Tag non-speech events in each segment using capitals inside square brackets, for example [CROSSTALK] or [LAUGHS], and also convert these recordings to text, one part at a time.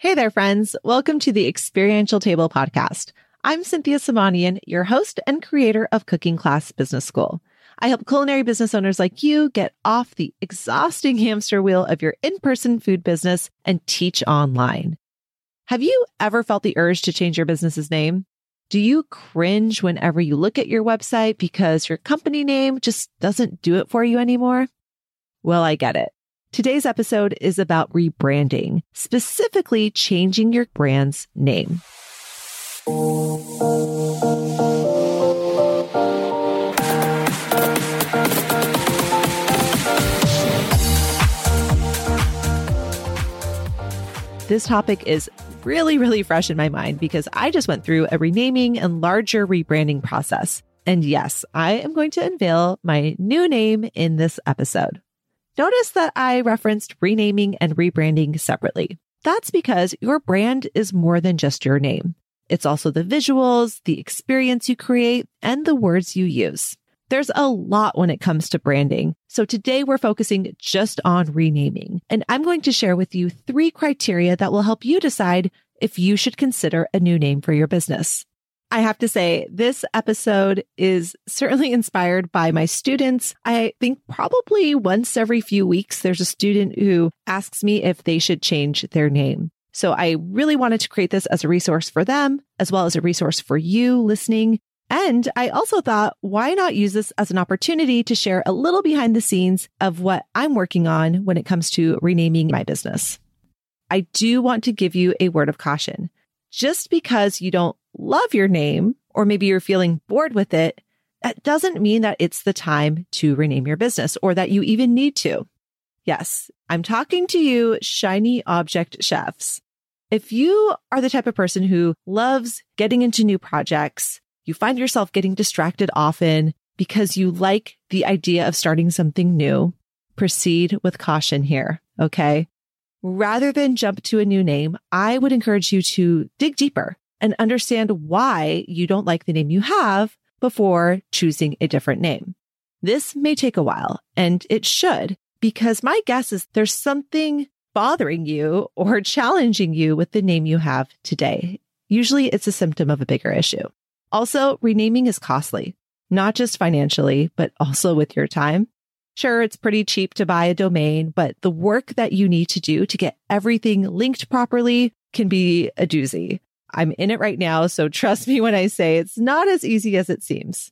Hey there, friends. Welcome to the Experiential Table podcast. I'm Cynthia Samanian, your host and creator of Cooking Class Business School. I help culinary business owners like you get off the exhausting hamster wheel of your in-person food business and teach online. Have you ever felt the urge to change your business's name? Do you cringe whenever you look at your website because your company name just doesn't do it for you anymore? Well, I get it. Today's episode is about rebranding, specifically changing your brand's name. This topic is really, really fresh in my mind because I just went through a renaming and larger rebranding process. And yes, I am going to unveil my new name in this episode. Notice that I referenced renaming and rebranding separately. That's because your brand is more than just your name. It's also the visuals, the experience you create, and the words you use. There's a lot when it comes to branding. So today we're focusing just on renaming. And I'm going to share with you three criteria that will help you decide if you should consider a new name for your business. I have to say, this episode is certainly [LAUGHS] inspired by my students. I think probably once every few weeks, there's a student who asks me if they should change their name. So I really wanted to create this as a resource for them, as well as a resource for you listening. And I also thought, why not use this as an opportunity to share a little behind the scenes of what I'm working on when it comes to renaming my business? I do want to give you a word of caution. Just because you don't love your name, or maybe you're feeling bored with it, that doesn't mean that it's the time to rename your business or that you even need to. Yes, I'm talking to you, shiny object chefs. If you are the type of person who loves getting into new projects, you find yourself getting distracted often because you like the idea of starting something new, proceed with caution here. Okay. Rather than jump to a new name, I would encourage you to dig deeper and understand why you don't like the name you have before choosing a different name. This may take a while and it should because my guess is there's something bothering you or [LAUGHS] challenging you with the name you have today. Usually it's a symptom of a bigger issue. Also, renaming is costly, not just financially, but also with your time. Sure, it's pretty cheap to buy a domain, but the work that you need to do to get everything linked properly can be a doozy. I'm in it right now. So trust me when I say it's not as easy as it seems.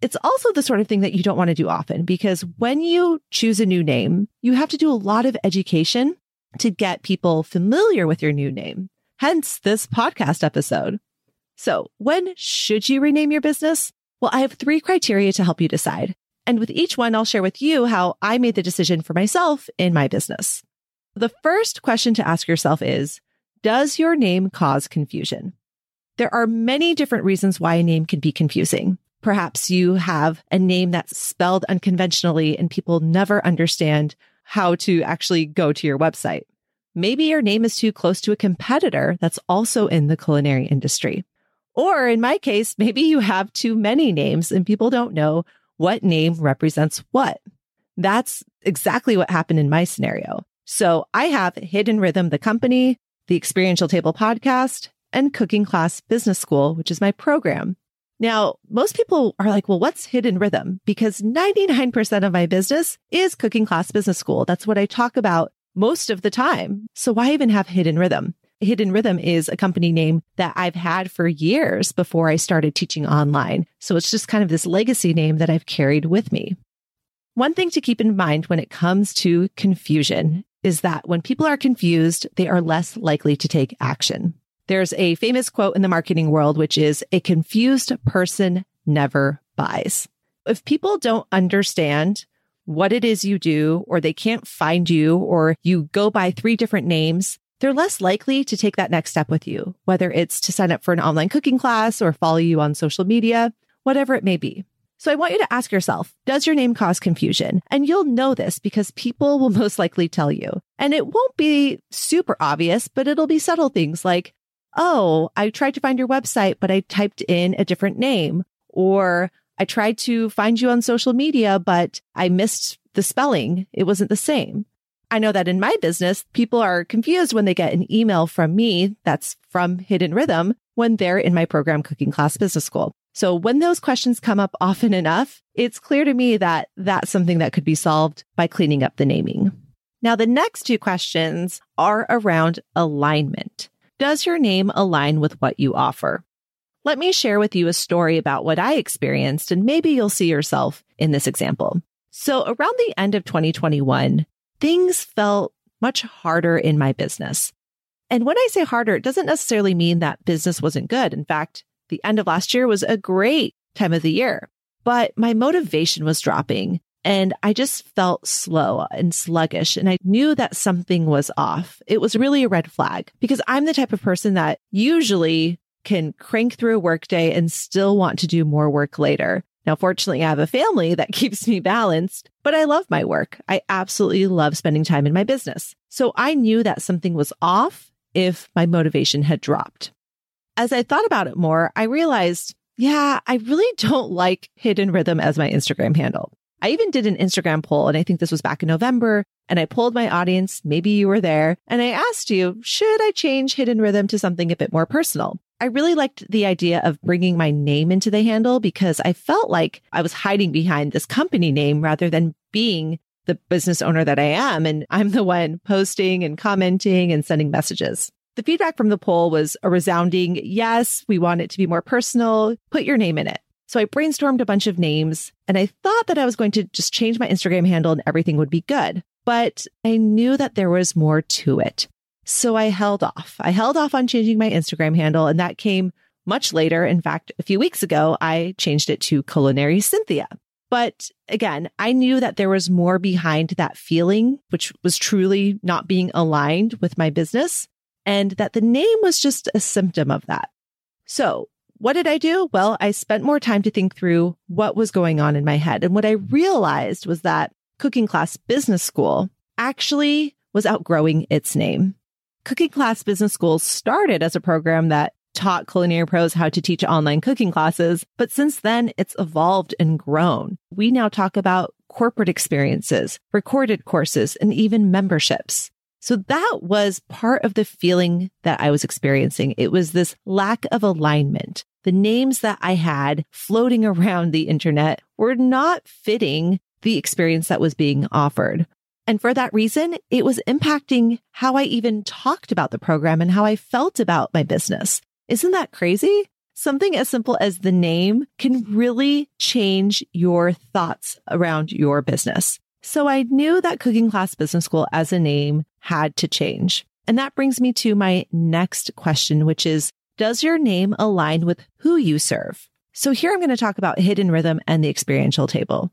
It's also the sort of thing that you don't want to do often because when you choose a new name, you have to do a lot of education to get people familiar with your new name. Hence this podcast episode. So when should you rename your business? Well, I have three criteria to help you decide. And with each one, I'll share with you how I made the decision for myself in my business. The first question to ask yourself is, does your name cause confusion? There are many different reasons why a name can be confusing. Perhaps you have a name that's spelled unconventionally and people never understand how to actually go to your website. Maybe your name is too close to a competitor that's also in the culinary industry. Or in my case, maybe you have too many names and people don't know what name represents what. That's exactly what happened in my scenario. So I have Hidden Rhythm, the company, the Experiential Table podcast, and Cooking Class Business School, which is my program. Now, most people are like, well, what's hidden rhythm? Because 99% of my business is Cooking Class Business School. That's what I talk about most of the time. So why even have hidden rhythm? Hidden Rhythm is a company name that I've had for years before I started teaching online. So it's just kind of this legacy name that I've carried with me. One thing to keep in mind when it comes to confusion is that when people are confused, they are less likely to take action. There's a famous quote in the marketing world, which is a confused person never buys. If people don't understand what it is you do, or they can't find you, or you go by three different names, they're less likely to take that next step with you, whether it's to sign up for an online cooking class or follow you on social media, whatever it may be. So I want you to ask yourself, does your name cause confusion? And you'll know this because people will [LAUGHS] most likely tell you. And it won't be super obvious, but it'll be subtle things like, Oh, I tried to find your website, but I typed in a different name. Or I tried to find you on social media, but I missed the spelling. It wasn't the same. I know that in my business, people are confused when they get an email from me that's from Hidden Rhythm when they're in my program Cooking Class Business School. So when those questions come up often enough, it's clear to me that that's something that could be solved by cleaning up the naming. Now, the next two questions are around alignment. Does your name align with what you offer? Let me share with you a story about what I experienced, and maybe you'll see yourself in this example. So, around the end of 2021, things felt much harder in my business. And when I say harder, it doesn't necessarily mean that business wasn't good. In fact, the end of last year was a great time of the year, but my motivation was dropping and I just felt slow and sluggish. And I knew that something was off. It was really a red flag because I'm the type of person that usually can crank through a workday and still want to do more work later. Now, fortunately, I have a family [LAUGHS] that keeps me balanced, but I love my work. I absolutely love spending time in my business. So I knew that something was off if my motivation had dropped. As I thought about it more, I realized, yeah, I really [LAUGHS] don't like Hidden Rhythm as my Instagram handle. I even did an Instagram poll, and I think this was back in November. And I polled my audience, maybe you were there, and I asked you, should I change Hidden Rhythm to something a bit more personal? I really liked the idea of bringing my name into the handle because I felt like I was hiding behind this company name rather than being the business owner that I am. And I'm the one posting and commenting and sending messages. The feedback from the poll was a resounding yes, we want it to be more personal. Put your name in it. So I brainstormed a bunch of names and I thought that I was going to just change my Instagram handle and everything would be good. But I knew that there was more to it. So I held off. I held off on changing my Instagram handle and that came much later. In fact, a few weeks ago, I changed it to Culinary Cynthia. But again, I knew that there was more behind that feeling, which was truly not being aligned with my business and that the name was just a symptom of that. So what did I do? Well, I spent more time to think through what was going on in my head. And what I realized was that Cooking Class Business School actually was outgrowing its name. Cooking Class Business School started as a program that taught culinary pros how to teach online cooking classes, but since then it's evolved and grown. We now talk about corporate experiences, recorded courses, and even memberships. So that was part of the feeling that I was experiencing. It was this lack of alignment. The names that I had floating [LAUGHS] around the internet were not fitting the experience that was being offered. And for that reason, it was impacting how I even talked about the program and how I felt about my business. Isn't that crazy? Something as simple as the name can really change your thoughts around your business. So I knew that Cooking Class Business School as a name had to change. And that brings me to my next question, which is, does your name align with who you serve? So here I'm going to talk about Hidden Rhythm and the experiential table.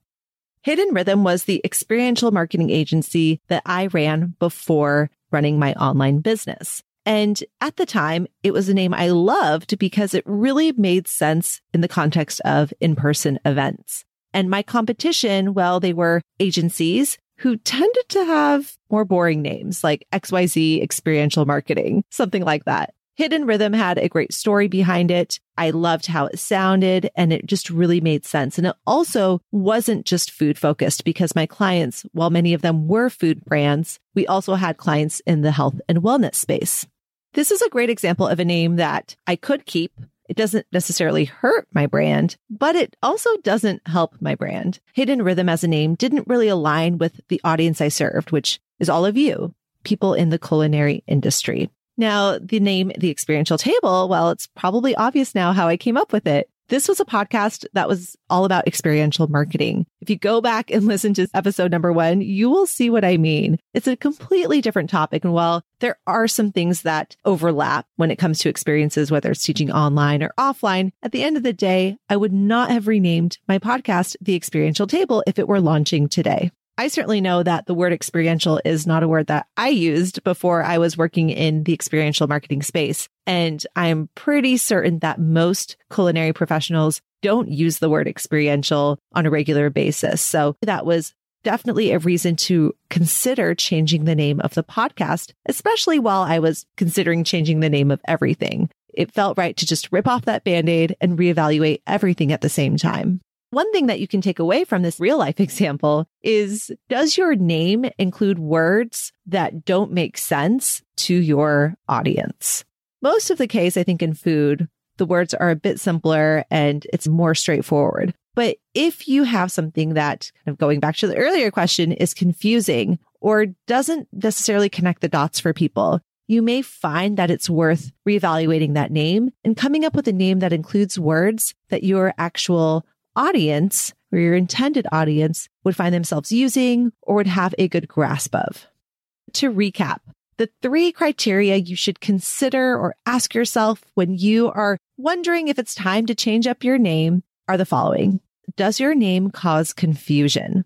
Hidden Rhythm was the experiential marketing agency that I ran before running my online business. And at the time, it was a name I loved because it really made sense in the context of in-person events. And my competition, well, they were agencies who tended to have more boring names like XYZ experiential marketing, something like that. Hidden Rhythm had a great story behind it. I loved how it sounded and it just really made sense. And it also wasn't just food focused because my clients, while many of them were food brands, we also had clients in the health and wellness space. This is a great example of a name that I could keep it doesn't necessarily hurt my brand, but it also doesn't help my brand. Hidden Rhythm as a name didn't really align with the audience I served, which is all of you, people in the culinary industry. Now, the name The Experiential Table, well, it's probably obvious now how I came up with it. This was a podcast that was all about experiential marketing. If you go back and [LAUGHS] listen to episode number one, you will see what I mean. It's a completely different topic. And while there are some things that overlap when it comes to experiences, whether it's teaching online or offline, at the end of the day, I would not have renamed my podcast The Experiential Table if it were launching today. I certainly know that the word experiential is not a word that I used before I was working in the experiential marketing space. And I'm pretty certain that most culinary professionals don't use the word experiential on a regular basis. So that was definitely a reason to consider changing the name of the podcast, especially while I was considering changing the name of everything. It felt right to just rip off that band aid and reevaluate everything at the same time. One thing that you can take away from this real life [LAUGHS] example is does your name include words that don't make sense to your audience? Most of the case, I think in food, the words are a bit simpler and it's more straightforward. But if you have something that kind of going back to the earlier question is confusing or doesn't necessarily connect the dots for people, you may find that it's worth reevaluating that name and coming up with a name that includes words that your actual audience or your intended audience would find themselves using or would have a good grasp of. To recap, the three criteria you should consider or ask yourself when you are wondering if it's time to change up your name are the following. Does your name cause confusion?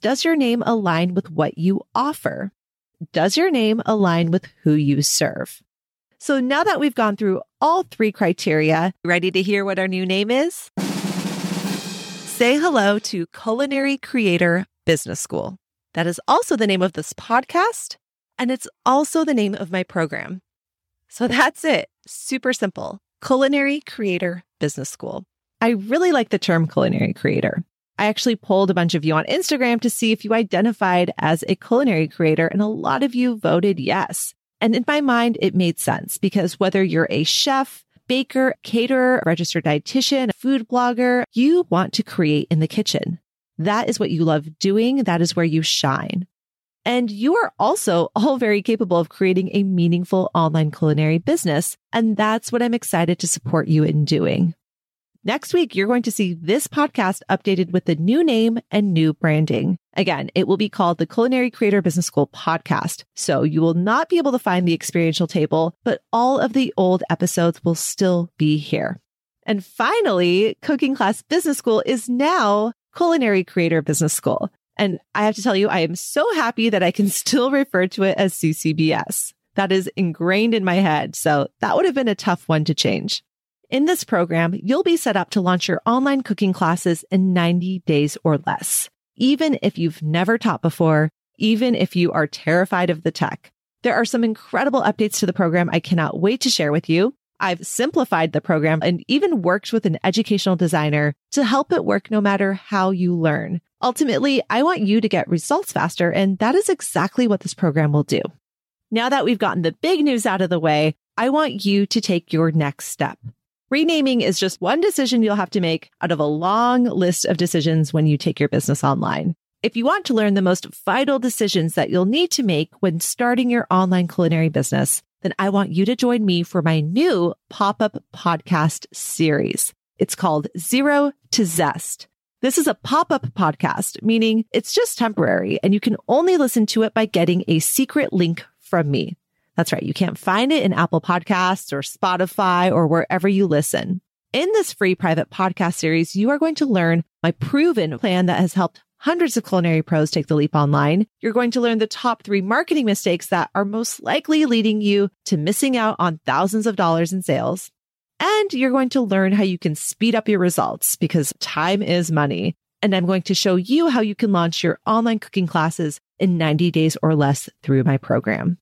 Does your name align with what you offer? Does your name align with who you serve? So now that we've gone through all three criteria, ready to hear what our new name is? Say hello to Culinary Creator Business School. That is also the name of this podcast, and it's also the name of my program. So [LAUGHS] that's it. Super simple. Culinary Creator Business School. I really like the term culinary creator. I actually polled a bunch of you on Instagram to see if you identified as a culinary creator, and a lot of you voted yes. And in my mind, it made sense because whether you're a chef, baker, caterer, registered dietitian, food blogger, you want to create in the kitchen. That is what you love doing. That is where you shine. And you are also all very capable of creating a meaningful online culinary business. And that's what I'm excited to support you in doing. Next week, you're going to see this podcast updated with a new name and new branding. Again, it will be called the Culinary Creator Business School podcast. So you will not be able to find the experiential table, but all of the old episodes will still be here. And finally, Cooking Class Business School is now Culinary Creator Business School. And I have to tell you, I am so happy that I can [LAUGHS] still refer to it as CCBS. That is ingrained in my head. So that would have been a tough one to change. In this program, you'll be set up to launch your online cooking classes in 90 days or less, even if you've never taught before, even if you are terrified of the tech. There are some incredible updates to the program I cannot wait to share with you. I've simplified the program and even worked with an educational designer to help it work no matter how you learn. Ultimately, I want you to get results faster, and that is exactly what this program will do. Now that we've gotten the big news out of the way, I want you to take your next step. Renaming is just one decision you'll have to make out of a long list of decisions when you take your business online. If you want to learn the most vital decisions that you'll need to make when starting your online culinary business, then I want you to join me for my new pop up podcast series. It's called Zero to Zest. This is a pop up podcast, meaning it's just temporary and you can only listen to it by getting a secret link from me. That's right. You can't find it in Apple Podcasts or Spotify or wherever you listen. In this free private podcast series, you are going to learn my proven plan that has helped hundreds of culinary pros take the leap online. You're going to learn the top three marketing mistakes that are most likely leading you to missing out on thousands of dollars in sales. And you're going to learn how you can speed up your results because time is money. And I'm going to show you how you can launch your online cooking classes in 90 days or less through my program.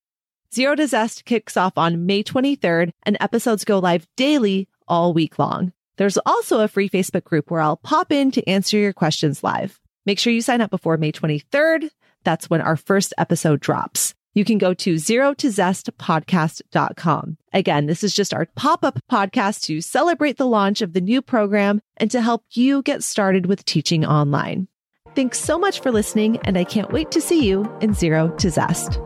Zero to Zest kicks off on May 23rd and episodes go live daily all week long. There's also a free Facebook group where I'll pop in to answer your questions live. Make sure you sign up before May 23rd. That's when our first episode drops. You can go to zero to zest podcast.com. Again, this is just our pop up podcast to celebrate the launch of the new program and to help you get started with teaching online. Thanks so much for listening, and I can't wait to see you in Zero to Zest.